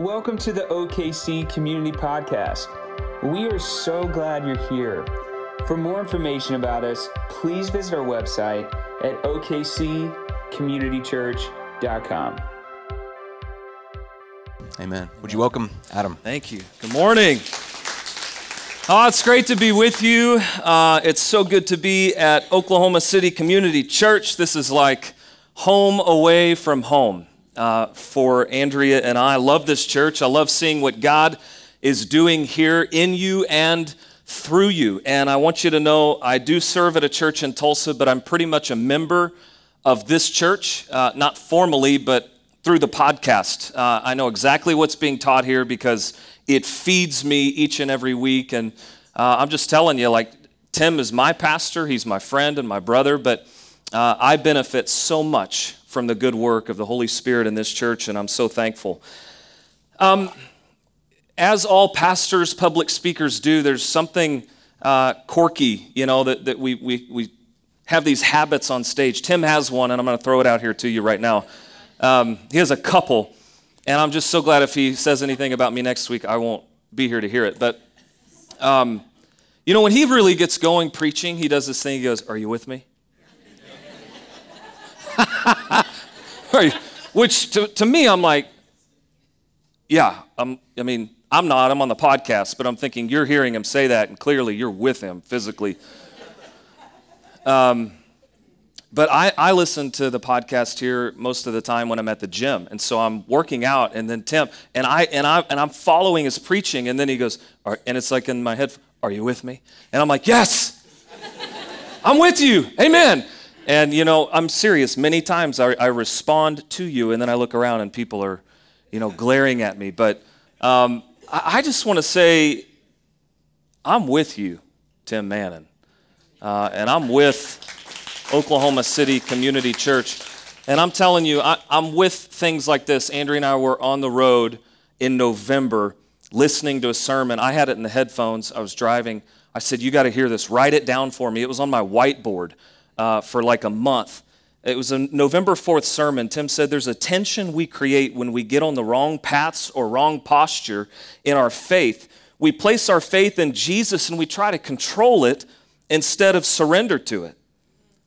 Welcome to the OKC Community Podcast. We are so glad you're here. For more information about us, please visit our website at okccommunitychurch.com. Amen. Would you welcome Adam? Thank you. Good morning. Oh, it's great to be with you. Uh, it's so good to be at Oklahoma City Community Church. This is like home away from home uh, for Andrea and I. I love this church. I love seeing what God is doing here in you and through you. And I want you to know I do serve at a church in Tulsa, but I'm pretty much a member of this church, uh, not formally, but through the podcast. Uh, I know exactly what's being taught here because it feeds me each and every week. And uh, I'm just telling you, like, Tim is my pastor, he's my friend and my brother, but uh, I benefit so much from the good work of the Holy Spirit in this church, and I'm so thankful. Um, as all pastors, public speakers do, there's something uh, quirky, you know, that, that we, we, we have these habits on stage. Tim has one, and I'm going to throw it out here to you right now. Um, he has a couple, and I'm just so glad if he says anything about me next week, I won't be here to hear it. But, um, you know, when he really gets going preaching, he does this thing. He goes, Are you with me? Which to, to me, I'm like, yeah, I'm, I mean, I'm not, I'm on the podcast, but I'm thinking you're hearing him say that, and clearly you're with him physically. Um, but I, I listen to the podcast here most of the time when I'm at the gym, and so I'm working out, and then Tim and I and I and I'm following his preaching, and then he goes, and it's like in my head, "Are you with me?" And I'm like, "Yes, I'm with you, Amen." And you know, I'm serious. Many times I, I respond to you, and then I look around and people are, you know, glaring at me. But um, I, I, just want to say, I'm with you, Tim Mannon, uh, and I'm with Oklahoma City Community Church. And I'm telling you, I, I'm with things like this. Andrea and I were on the road in November listening to a sermon. I had it in the headphones. I was driving. I said, You got to hear this. Write it down for me. It was on my whiteboard uh, for like a month. It was a November 4th sermon. Tim said there's a tension we create when we get on the wrong paths or wrong posture in our faith. We place our faith in Jesus and we try to control it instead of surrender to it.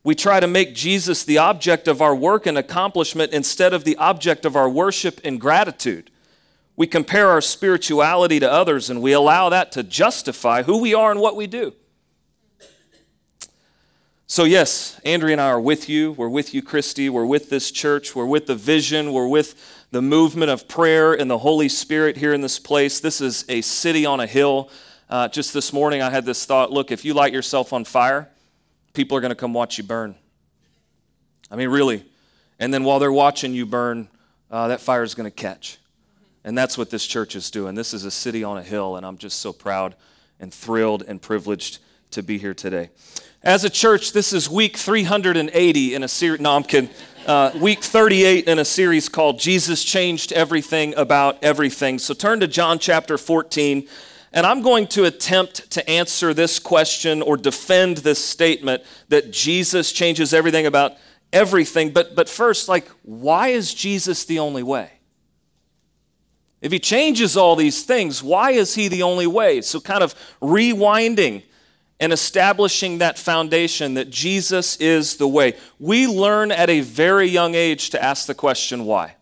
We try to make Jesus the object of our work and accomplishment instead of the object of our worship and gratitude. We compare our spirituality to others and we allow that to justify who we are and what we do. So, yes, Andrea and I are with you. We're with you, Christy. We're with this church. We're with the vision. We're with the movement of prayer and the Holy Spirit here in this place. This is a city on a hill. Uh, just this morning, I had this thought look, if you light yourself on fire, people are going to come watch you burn. I mean, really. And then while they're watching you burn, uh, that fire is going to catch. And that's what this church is doing. This is a city on a hill, and I'm just so proud and thrilled and privileged to be here today. As a church, this is week 380 in a series. No, I'm kidding. Uh, week 38 in a series called Jesus Changed Everything About Everything. So turn to John chapter 14, and I'm going to attempt to answer this question or defend this statement that Jesus changes everything about everything. But, but first, like, why is Jesus the only way? If he changes all these things, why is he the only way? So, kind of rewinding and establishing that foundation that Jesus is the way. We learn at a very young age to ask the question, why?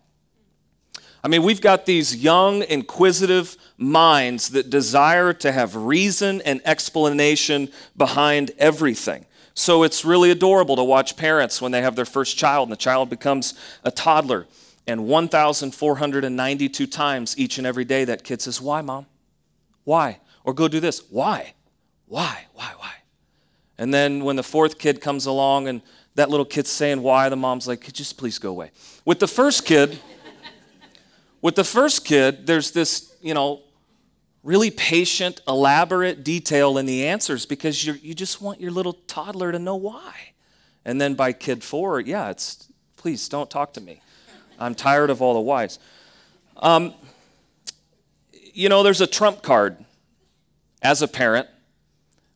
I mean, we've got these young, inquisitive minds that desire to have reason and explanation behind everything. So it's really adorable to watch parents when they have their first child and the child becomes a toddler. And 1,492 times each and every day, that kid says, Why, mom? Why? Or go do this. Why? Why? Why? Why? And then when the fourth kid comes along and that little kid's saying why, the mom's like, "Could just please go away. With the first kid, with the first kid, there's this, you know, really patient, elaborate detail in the answers because you you just want your little toddler to know why. And then by kid four, yeah, it's please don't talk to me. I'm tired of all the whys. Um, you know, there's a trump card as a parent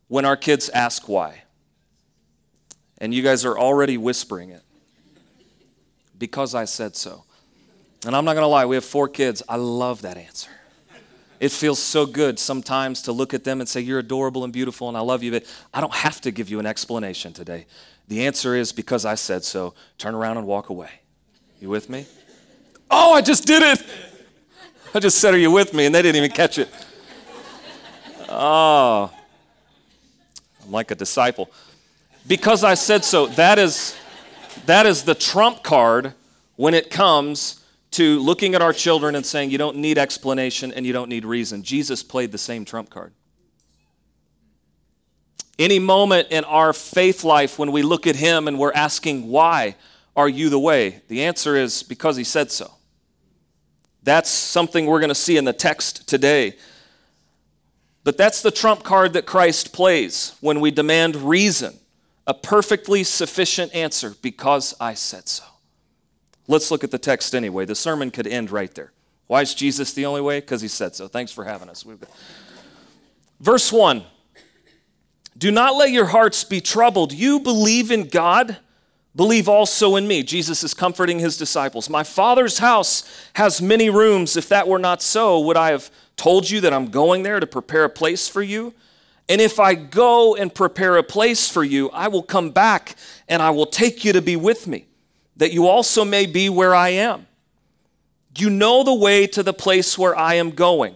when our kids ask why. And you guys are already whispering it. Because I said so. And I'm not to lie, we have four kids. I love that answer. It feels so good sometimes to look at them and say, You're adorable and beautiful and I love you, but I don't have to give you an explanation today. The answer is because I said so. Turn around and walk away. You with me? Oh, I just did it. I just said, Are you with me? And they didn't even catch it. Oh, like a disciple. Because I said so, that is, that is the trump card when it comes to looking at our children and saying, You don't need explanation and you don't need reason. Jesus played the same trump card. Any moment in our faith life when we look at Him and we're asking, Why are you the way? The answer is because He said so. That's something we're going to see in the text today. But that's the trump card that Christ plays when we demand reason, a perfectly sufficient answer, because I said so. Let's look at the text anyway. The sermon could end right there. Why is Jesus the only way? Because he said so. Thanks for having us. Verse 1 Do not let your hearts be troubled. You believe in God, believe also in me. Jesus is comforting his disciples. My Father's house has many rooms. If that were not so, would I have told you that I'm going there to prepare a place for you? And if I go and prepare a place for you, I will come back and I will take you to be with me that you also may be where I am. You know the way to the place where I am going.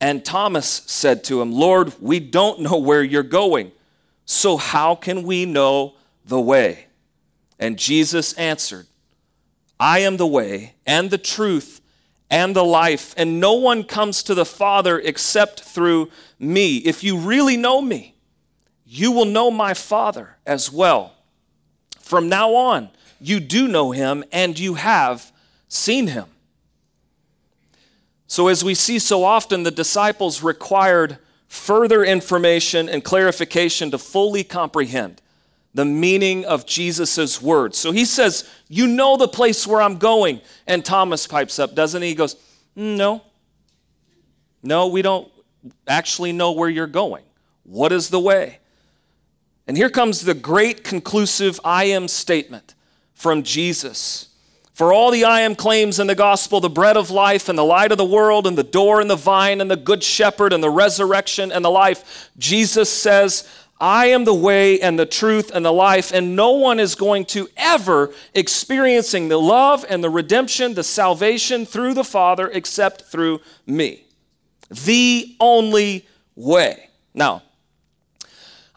And Thomas said to him, Lord, we don't know where you're going, so how can we know the way? And Jesus answered, I am the way and the truth and the life, and no one comes to the Father except through me. If you really know me, you will know my Father as well. From now on, you do know him and you have seen him. So, as we see so often, the disciples required further information and clarification to fully comprehend the meaning of Jesus' words. So he says, You know the place where I'm going. And Thomas pipes up, doesn't he? He goes, mm, No. No, we don't actually know where you're going. What is the way? And here comes the great conclusive I am statement from Jesus. For all the I am claims in the gospel, the bread of life and the light of the world and the door and the vine and the good shepherd and the resurrection and the life, Jesus says, I am the way and the truth and the life, and no one is going to ever experiencing the love and the redemption, the salvation through the Father except through me. The only way. Now,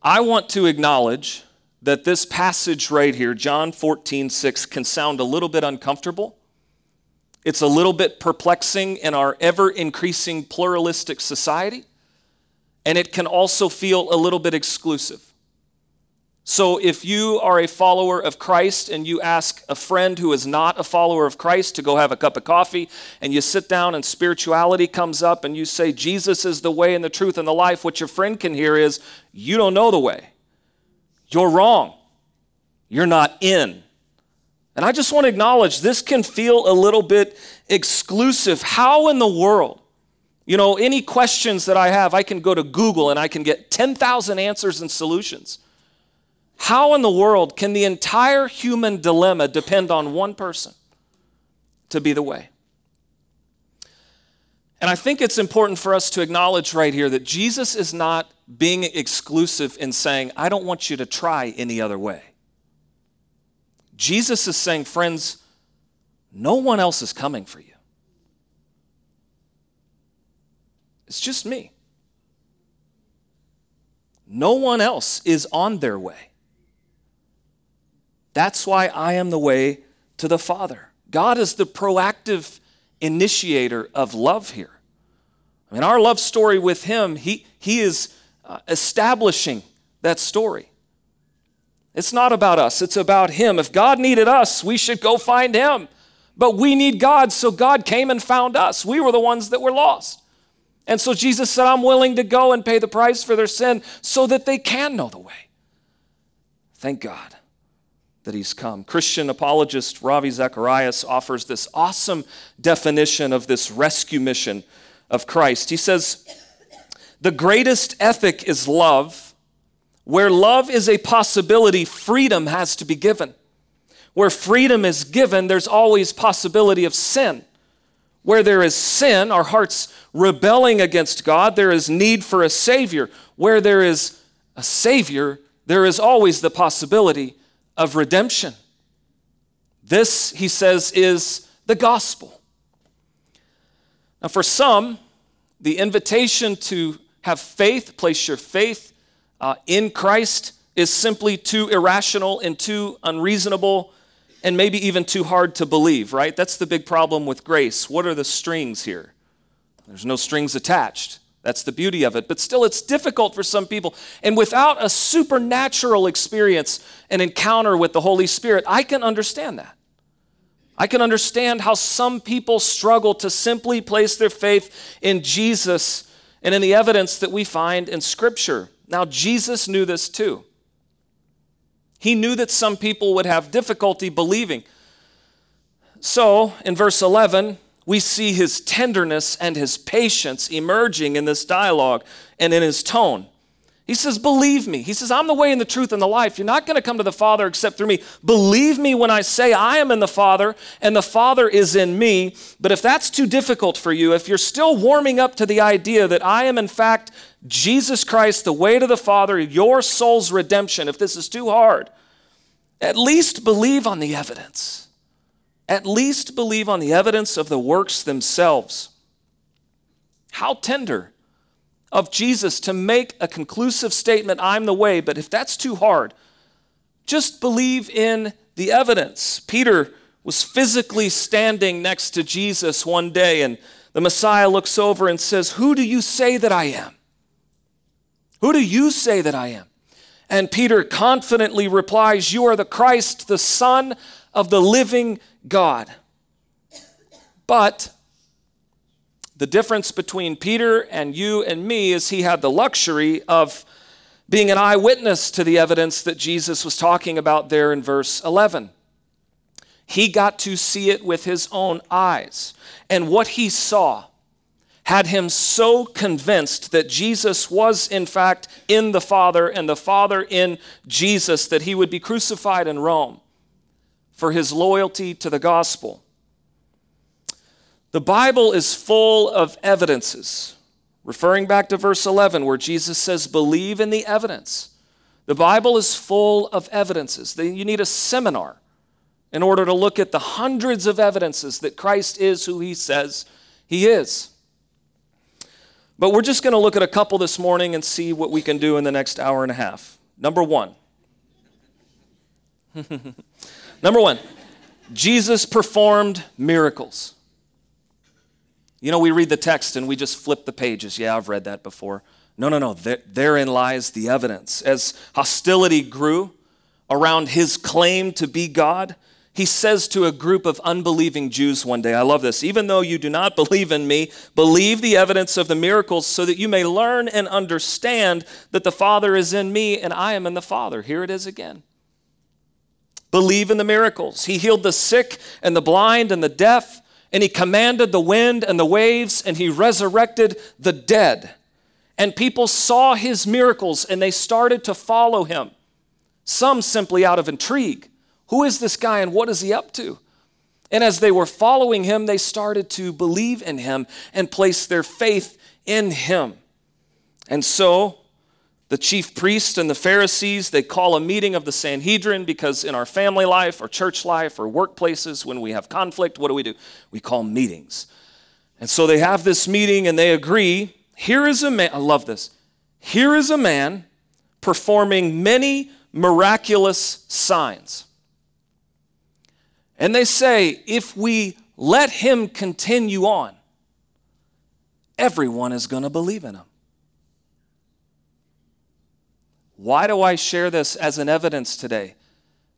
I want to acknowledge that this passage right here, John 14, 6, can sound a little bit uncomfortable. It's a little bit perplexing in our ever increasing pluralistic society, and it can also feel a little bit exclusive. So, if you are a follower of Christ and you ask a friend who is not a follower of Christ to go have a cup of coffee, and you sit down and spirituality comes up and you say, Jesus is the way and the truth and the life, what your friend can hear is, You don't know the way. You're wrong. You're not in. And I just want to acknowledge this can feel a little bit exclusive. How in the world? You know, any questions that I have, I can go to Google and I can get 10,000 answers and solutions. How in the world can the entire human dilemma depend on one person to be the way? And I think it's important for us to acknowledge right here that Jesus is not being exclusive in saying, I don't want you to try any other way. Jesus is saying, friends, no one else is coming for you. It's just me. No one else is on their way. That's why I am the way to the Father. God is the proactive initiator of love here. I mean, our love story with Him, He, he is uh, establishing that story. It's not about us, it's about Him. If God needed us, we should go find Him. But we need God, so God came and found us. We were the ones that were lost. And so Jesus said, I'm willing to go and pay the price for their sin so that they can know the way. Thank God that he's come. Christian apologist Ravi Zacharias offers this awesome definition of this rescue mission of Christ. He says, The greatest ethic is love. Where love is a possibility, freedom has to be given. Where freedom is given, there's always possibility of sin. Where there is sin, our hearts rebelling against God, there is need for a Savior. Where there is a Savior, there is always the possibility of redemption. This, he says, is the gospel. Now, for some, the invitation to have faith, place your faith uh, in Christ, is simply too irrational and too unreasonable and maybe even too hard to believe, right? That's the big problem with grace. What are the strings here? There's no strings attached. That's the beauty of it. But still, it's difficult for some people. And without a supernatural experience, an encounter with the Holy Spirit, I can understand that. I can understand how some people struggle to simply place their faith in Jesus and in the evidence that we find in Scripture. Now, Jesus knew this too. He knew that some people would have difficulty believing. So, in verse 11, we see his tenderness and his patience emerging in this dialogue and in his tone. He says, Believe me. He says, I'm the way and the truth and the life. You're not going to come to the Father except through me. Believe me when I say I am in the Father and the Father is in me. But if that's too difficult for you, if you're still warming up to the idea that I am in fact Jesus Christ, the way to the Father, your soul's redemption, if this is too hard, at least believe on the evidence. At least believe on the evidence of the works themselves. How tender of Jesus to make a conclusive statement, I'm the way, but if that's too hard, just believe in the evidence. Peter was physically standing next to Jesus one day, and the Messiah looks over and says, Who do you say that I am? Who do you say that I am? And Peter confidently replies, You are the Christ, the Son of the living God. But the difference between Peter and you and me is he had the luxury of being an eyewitness to the evidence that Jesus was talking about there in verse 11. He got to see it with his own eyes. And what he saw had him so convinced that Jesus was, in fact, in the Father and the Father in Jesus that he would be crucified in Rome for his loyalty to the gospel. The Bible is full of evidences, referring back to verse 11, where Jesus says, Believe in the evidence. The Bible is full of evidences. You need a seminar in order to look at the hundreds of evidences that Christ is who he says he is. But we're just going to look at a couple this morning and see what we can do in the next hour and a half. Number one. Number one, Jesus performed miracles. You know, we read the text and we just flip the pages. Yeah, I've read that before. No, no, no. Therein lies the evidence. As hostility grew around his claim to be God, he says to a group of unbelieving Jews one day, I love this, even though you do not believe in me, believe the evidence of the miracles so that you may learn and understand that the Father is in me and I am in the Father. Here it is again. Believe in the miracles. He healed the sick and the blind and the deaf, and he commanded the wind and the waves, and he resurrected the dead. And people saw his miracles and they started to follow him. Some simply out of intrigue. Who is this guy and what is he up to? And as they were following him, they started to believe in him and place their faith in him. And so the chief priests and the Pharisees, they call a meeting of the Sanhedrin because in our family life or church life or workplaces, when we have conflict, what do we do? We call meetings. And so they have this meeting and they agree here is a man, I love this. Here is a man performing many miraculous signs. And they say, if we let him continue on, everyone is going to believe in him. Why do I share this as an evidence today?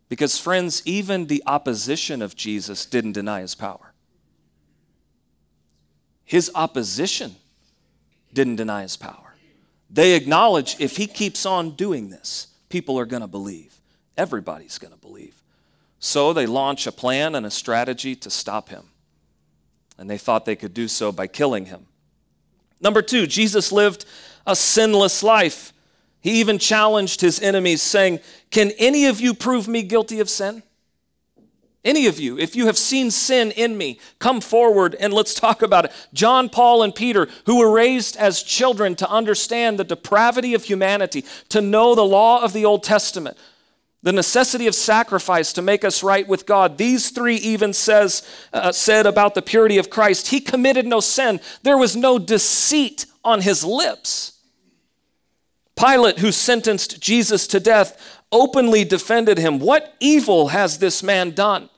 Because, friends, even the opposition of Jesus didn't deny his power. His opposition didn't deny his power. They acknowledge if he keeps on doing this, people are going to believe. Everybody's going to believe. So they launch a plan and a strategy to stop him. And they thought they could do so by killing him. Number two, Jesus lived a sinless life. He even challenged his enemies, saying, Can any of you prove me guilty of sin? Any of you, if you have seen sin in me, come forward and let's talk about it. John, Paul, and Peter, who were raised as children to understand the depravity of humanity, to know the law of the Old Testament, the necessity of sacrifice to make us right with God. These three even says uh, said about the purity of Christ, he committed no sin. There was no deceit on his lips. Pilate, who sentenced Jesus to death, openly defended him. What evil has this man done?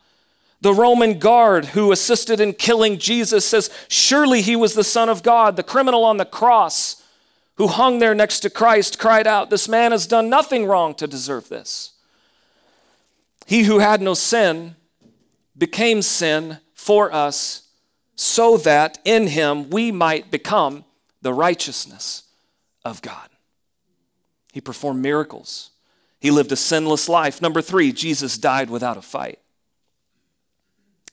The Roman guard who assisted in killing Jesus says, Surely he was the Son of God. The criminal on the cross who hung there next to Christ cried out, This man has done nothing wrong to deserve this. He who had no sin became sin for us so that in him we might become the righteousness of God. He performed miracles. He lived a sinless life. Number three, Jesus died without a fight.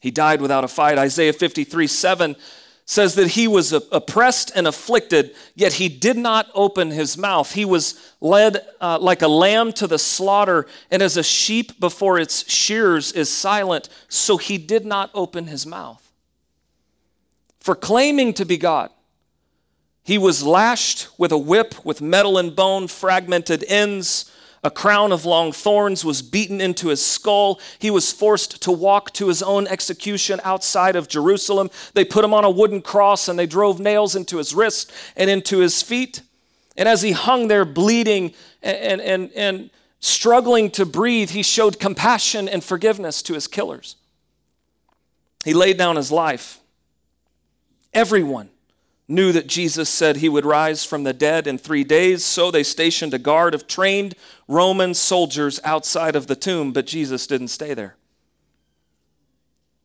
He died without a fight. Isaiah 53 7 says that he was oppressed and afflicted, yet he did not open his mouth. He was led uh, like a lamb to the slaughter, and as a sheep before its shears is silent, so he did not open his mouth. For claiming to be God, he was lashed with a whip with metal and bone, fragmented ends. A crown of long thorns was beaten into his skull. He was forced to walk to his own execution outside of Jerusalem. They put him on a wooden cross and they drove nails into his wrist and into his feet. And as he hung there bleeding and, and, and struggling to breathe, he showed compassion and forgiveness to his killers. He laid down his life. Everyone knew that Jesus said he would rise from the dead in three days, so they stationed a guard of trained Roman soldiers outside of the tomb, but Jesus didn't stay there.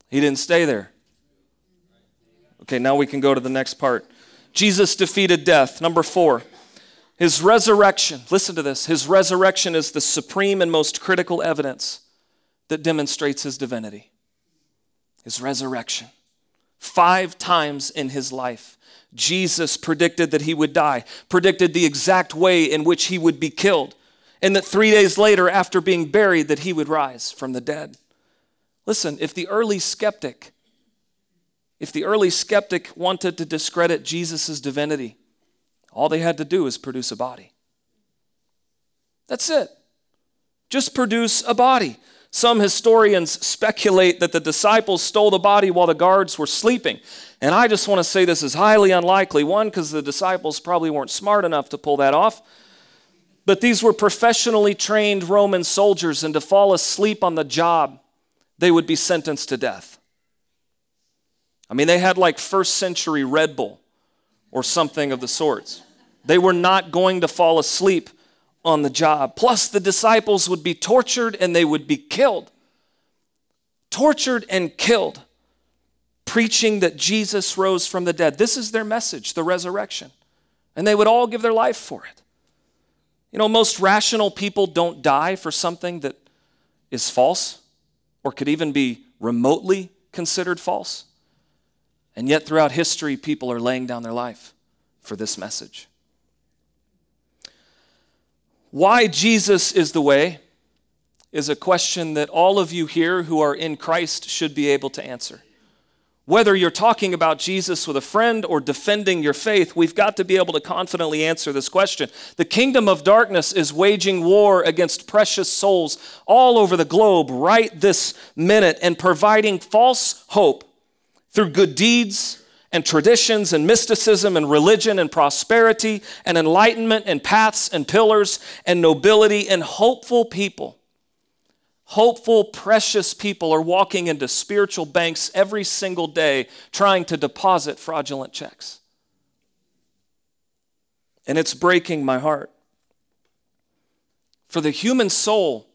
He didn't stay there. Okay, now we can go to the next part. Jesus defeated death. Number four, his resurrection. Listen to this. His resurrection is the supreme and most critical evidence that demonstrates his divinity. His resurrection. Five times in his life, Jesus predicted that he would die, predicted the exact way in which he would be killed, and that three days later, after being buried, that he would rise from the dead. Listen, if the early skeptic, if the early skeptic wanted to discredit Jesus' divinity, all they had to do is produce a body. That's it. Just produce a body. Some historians speculate that the disciples stole the body while the guards were sleeping. And I just want to say this is highly unlikely. One, because the disciples probably weren't smart enough to pull that off. But these were professionally trained Roman soldiers, and to fall asleep on the job, they would be sentenced to death. I mean, they had like first century Red Bull or something of the sorts. They were not going to fall asleep on the job. Plus, the disciples would be tortured and they would be killed. Tortured and killed, preaching that Jesus rose from the dead. This is their message, the resurrection. And they would all give their life for it. You know, most rational people don't die for something that is false or could even be remotely considered false. And yet, throughout history, people are laying down their life for this message. Why Jesus is the way is a question that all of you here who are in Christ should be able to answer. Whether you're talking about Jesus with a friend or defending your faith, we've got to be able to confidently answer this question. The kingdom of darkness is waging war against precious souls all over the globe right this minute and providing false hope through good deeds and traditions and mysticism and religion and prosperity and enlightenment and paths and pillars and nobility and hopeful people. Hopeful, precious people are walking into spiritual banks every single day trying to deposit fraudulent checks. And it's breaking my heart. For the human soul,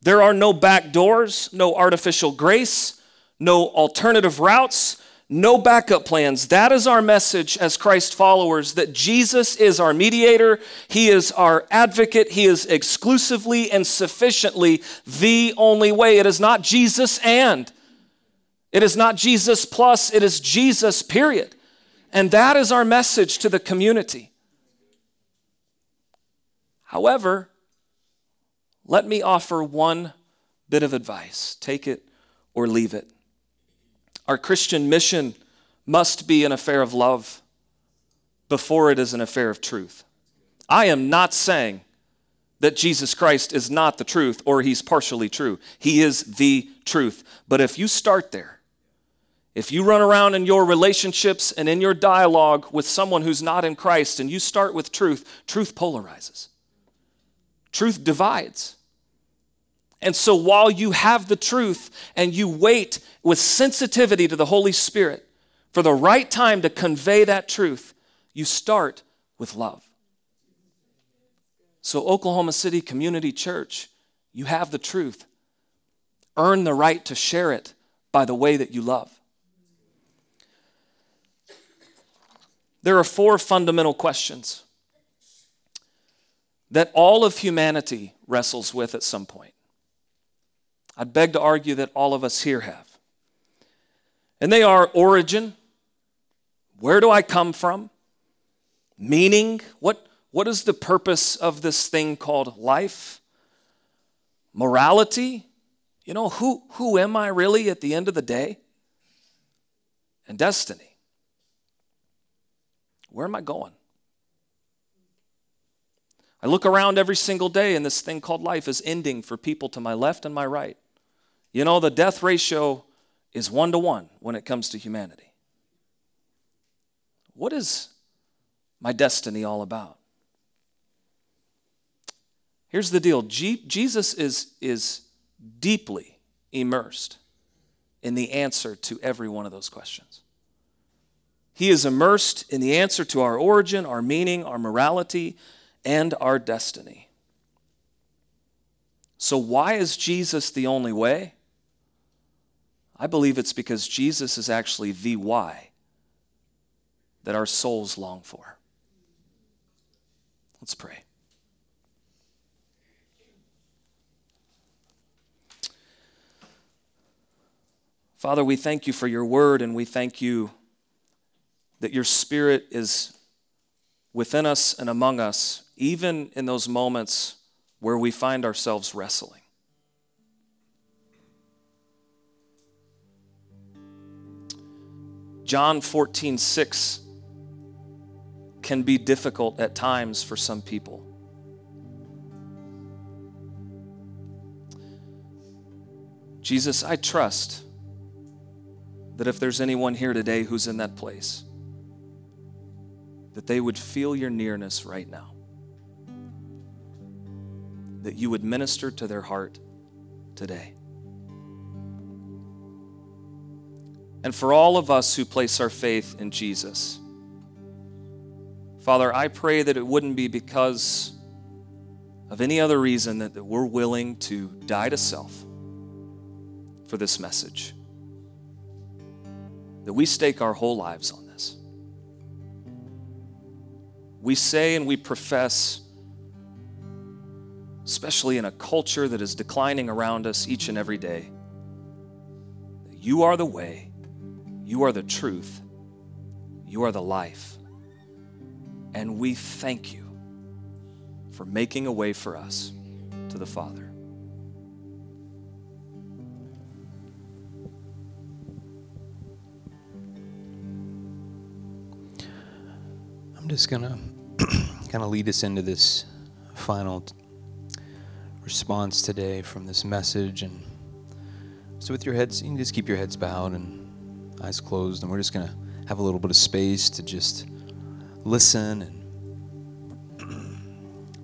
there are no back doors, no artificial grace, no alternative routes, no backup plans. That is our message as Christ followers that Jesus is our mediator, He is our advocate, He is exclusively and sufficiently the only way. It is not Jesus and, it is not Jesus plus, it is Jesus, period. And that is our message to the community. However, let me offer one bit of advice. Take it or leave it. Our Christian mission must be an affair of love before it is an affair of truth. I am not saying that Jesus Christ is not the truth or he's partially true. He is the truth. But if you start there, if you run around in your relationships and in your dialogue with someone who's not in Christ and you start with truth, truth polarizes. Truth divides. And so while you have the truth and you wait with sensitivity to the Holy Spirit for the right time to convey that truth, you start with love. So, Oklahoma City Community Church, you have the truth. Earn the right to share it by the way that you love. There are four fundamental questions that all of humanity wrestles with at some point. I'd beg to argue that all of us here have. And they are origin where do I come from? Meaning, what, what is the purpose of this thing called life? Morality? You know, who, who am I really at the end of the day? And destiny. Where am I going? I look around every single day, and this thing called life is ending for people to my left and my right. You know, the death ratio is one to one when it comes to humanity. What is my destiny all about? Here's the deal Jesus is, is deeply immersed in the answer to every one of those questions. He is immersed in the answer to our origin, our meaning, our morality, and our destiny. So, why is Jesus the only way? I believe it's because Jesus is actually the why that our souls long for. Let's pray. Father, we thank you for your word and we thank you that your spirit is within us and among us, even in those moments where we find ourselves wrestling. John 14, 6 can be difficult at times for some people. Jesus, I trust that if there's anyone here today who's in that place, that they would feel your nearness right now. That you would minister to their heart today. And for all of us who place our faith in Jesus, Father, I pray that it wouldn't be because of any other reason that, that we're willing to die to self for this message. That we stake our whole lives on this. We say and we profess, especially in a culture that is declining around us each and every day, that you are the way, you are the truth, you are the life. And we thank you for making a way for us to the Father. I'm just going to kind of lead us into this final response today from this message. And so, with your heads, you can just keep your heads bowed and eyes closed, and we're just going to have a little bit of space to just listen and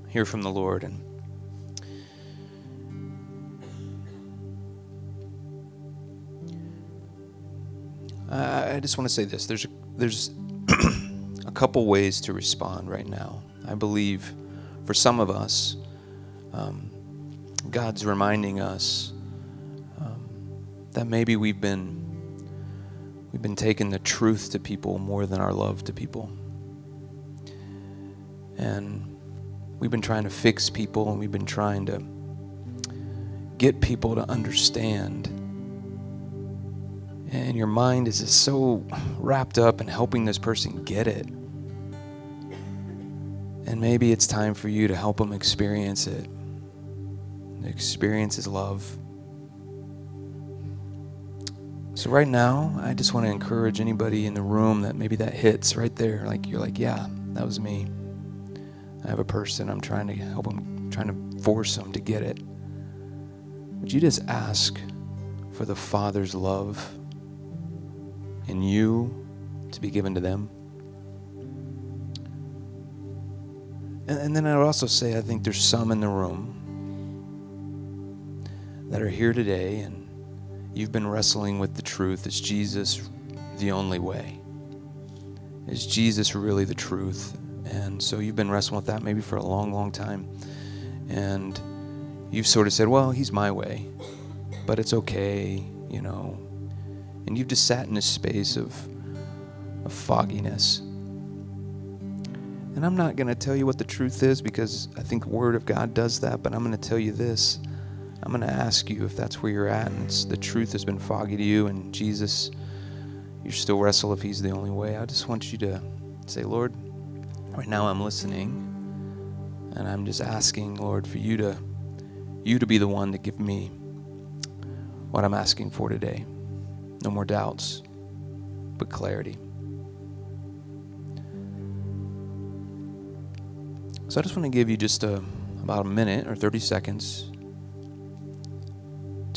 hear from the Lord. And I just want to say this: there's there's a couple ways to respond right now. I believe for some of us, um, God's reminding us um, that maybe we've been we've been taking the truth to people more than our love to people. And we've been trying to fix people and we've been trying to get people to understand. And your mind is just so wrapped up in helping this person get it. And maybe it's time for you to help them experience it. Experience His love. So, right now, I just want to encourage anybody in the room that maybe that hits right there. Like, you're like, yeah, that was me. I have a person, I'm trying to help them, trying to force them to get it. Would you just ask for the Father's love in you to be given to them? And, and then I would also say, I think there's some in the room that are here today and you've been wrestling with the truth is Jesus the only way? Is Jesus really the truth? And so you've been wrestling with that maybe for a long, long time. And you've sort of said, well, he's my way, but it's okay, you know. And you've just sat in this space of, of fogginess. And I'm not going to tell you what the truth is because I think the Word of God does that, but I'm going to tell you this. I'm going to ask you if that's where you're at and the truth has been foggy to you and Jesus, you still wrestle if He's the only way. I just want you to say, Lord, right now I'm listening and I'm just asking, Lord, for you to you to be the one to give me what I'm asking for today. No more doubts, but clarity. So I just want to give you just a, about a minute or 30 seconds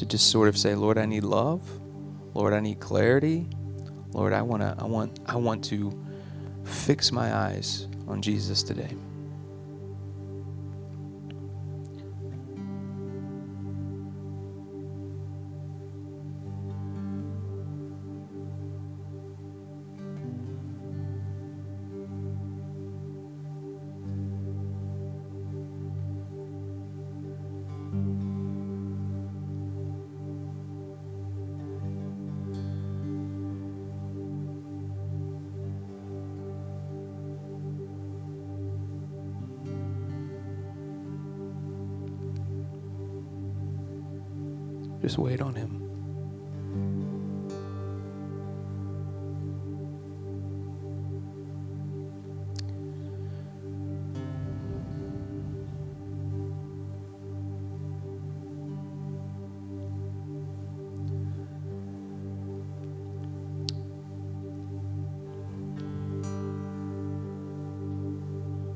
to just sort of say, Lord, I need love. Lord, I need clarity. Lord, I want to I want I want to fix my eyes on Jesus today. Just wait on Him.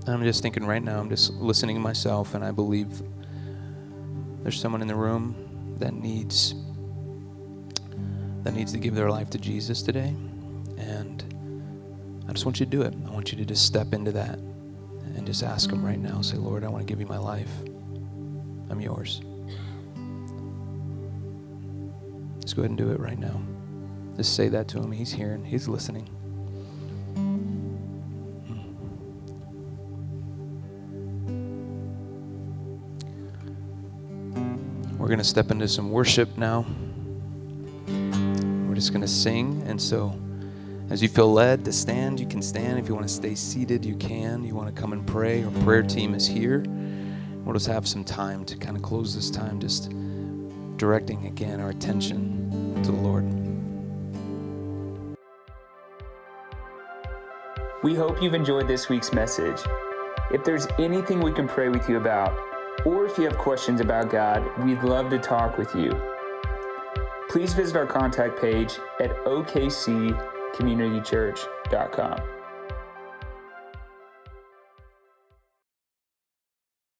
I'm just thinking right now, I'm just listening to myself, and I believe there's someone in the room that needs that needs to give their life to Jesus today. And I just want you to do it. I want you to just step into that and just ask him right now. Say, Lord, I want to give you my life. I'm yours. Just go ahead and do it right now. Just say that to him. He's hearing, he's listening. We're going to step into some worship now. We're just going to sing. And so, as you feel led to stand, you can stand. If you want to stay seated, you can. You want to come and pray, our prayer team is here. We'll just have some time to kind of close this time, just directing again our attention to the Lord. We hope you've enjoyed this week's message. If there's anything we can pray with you about, or if you have questions about God, we'd love to talk with you. Please visit our contact page at okccommunitychurch.com.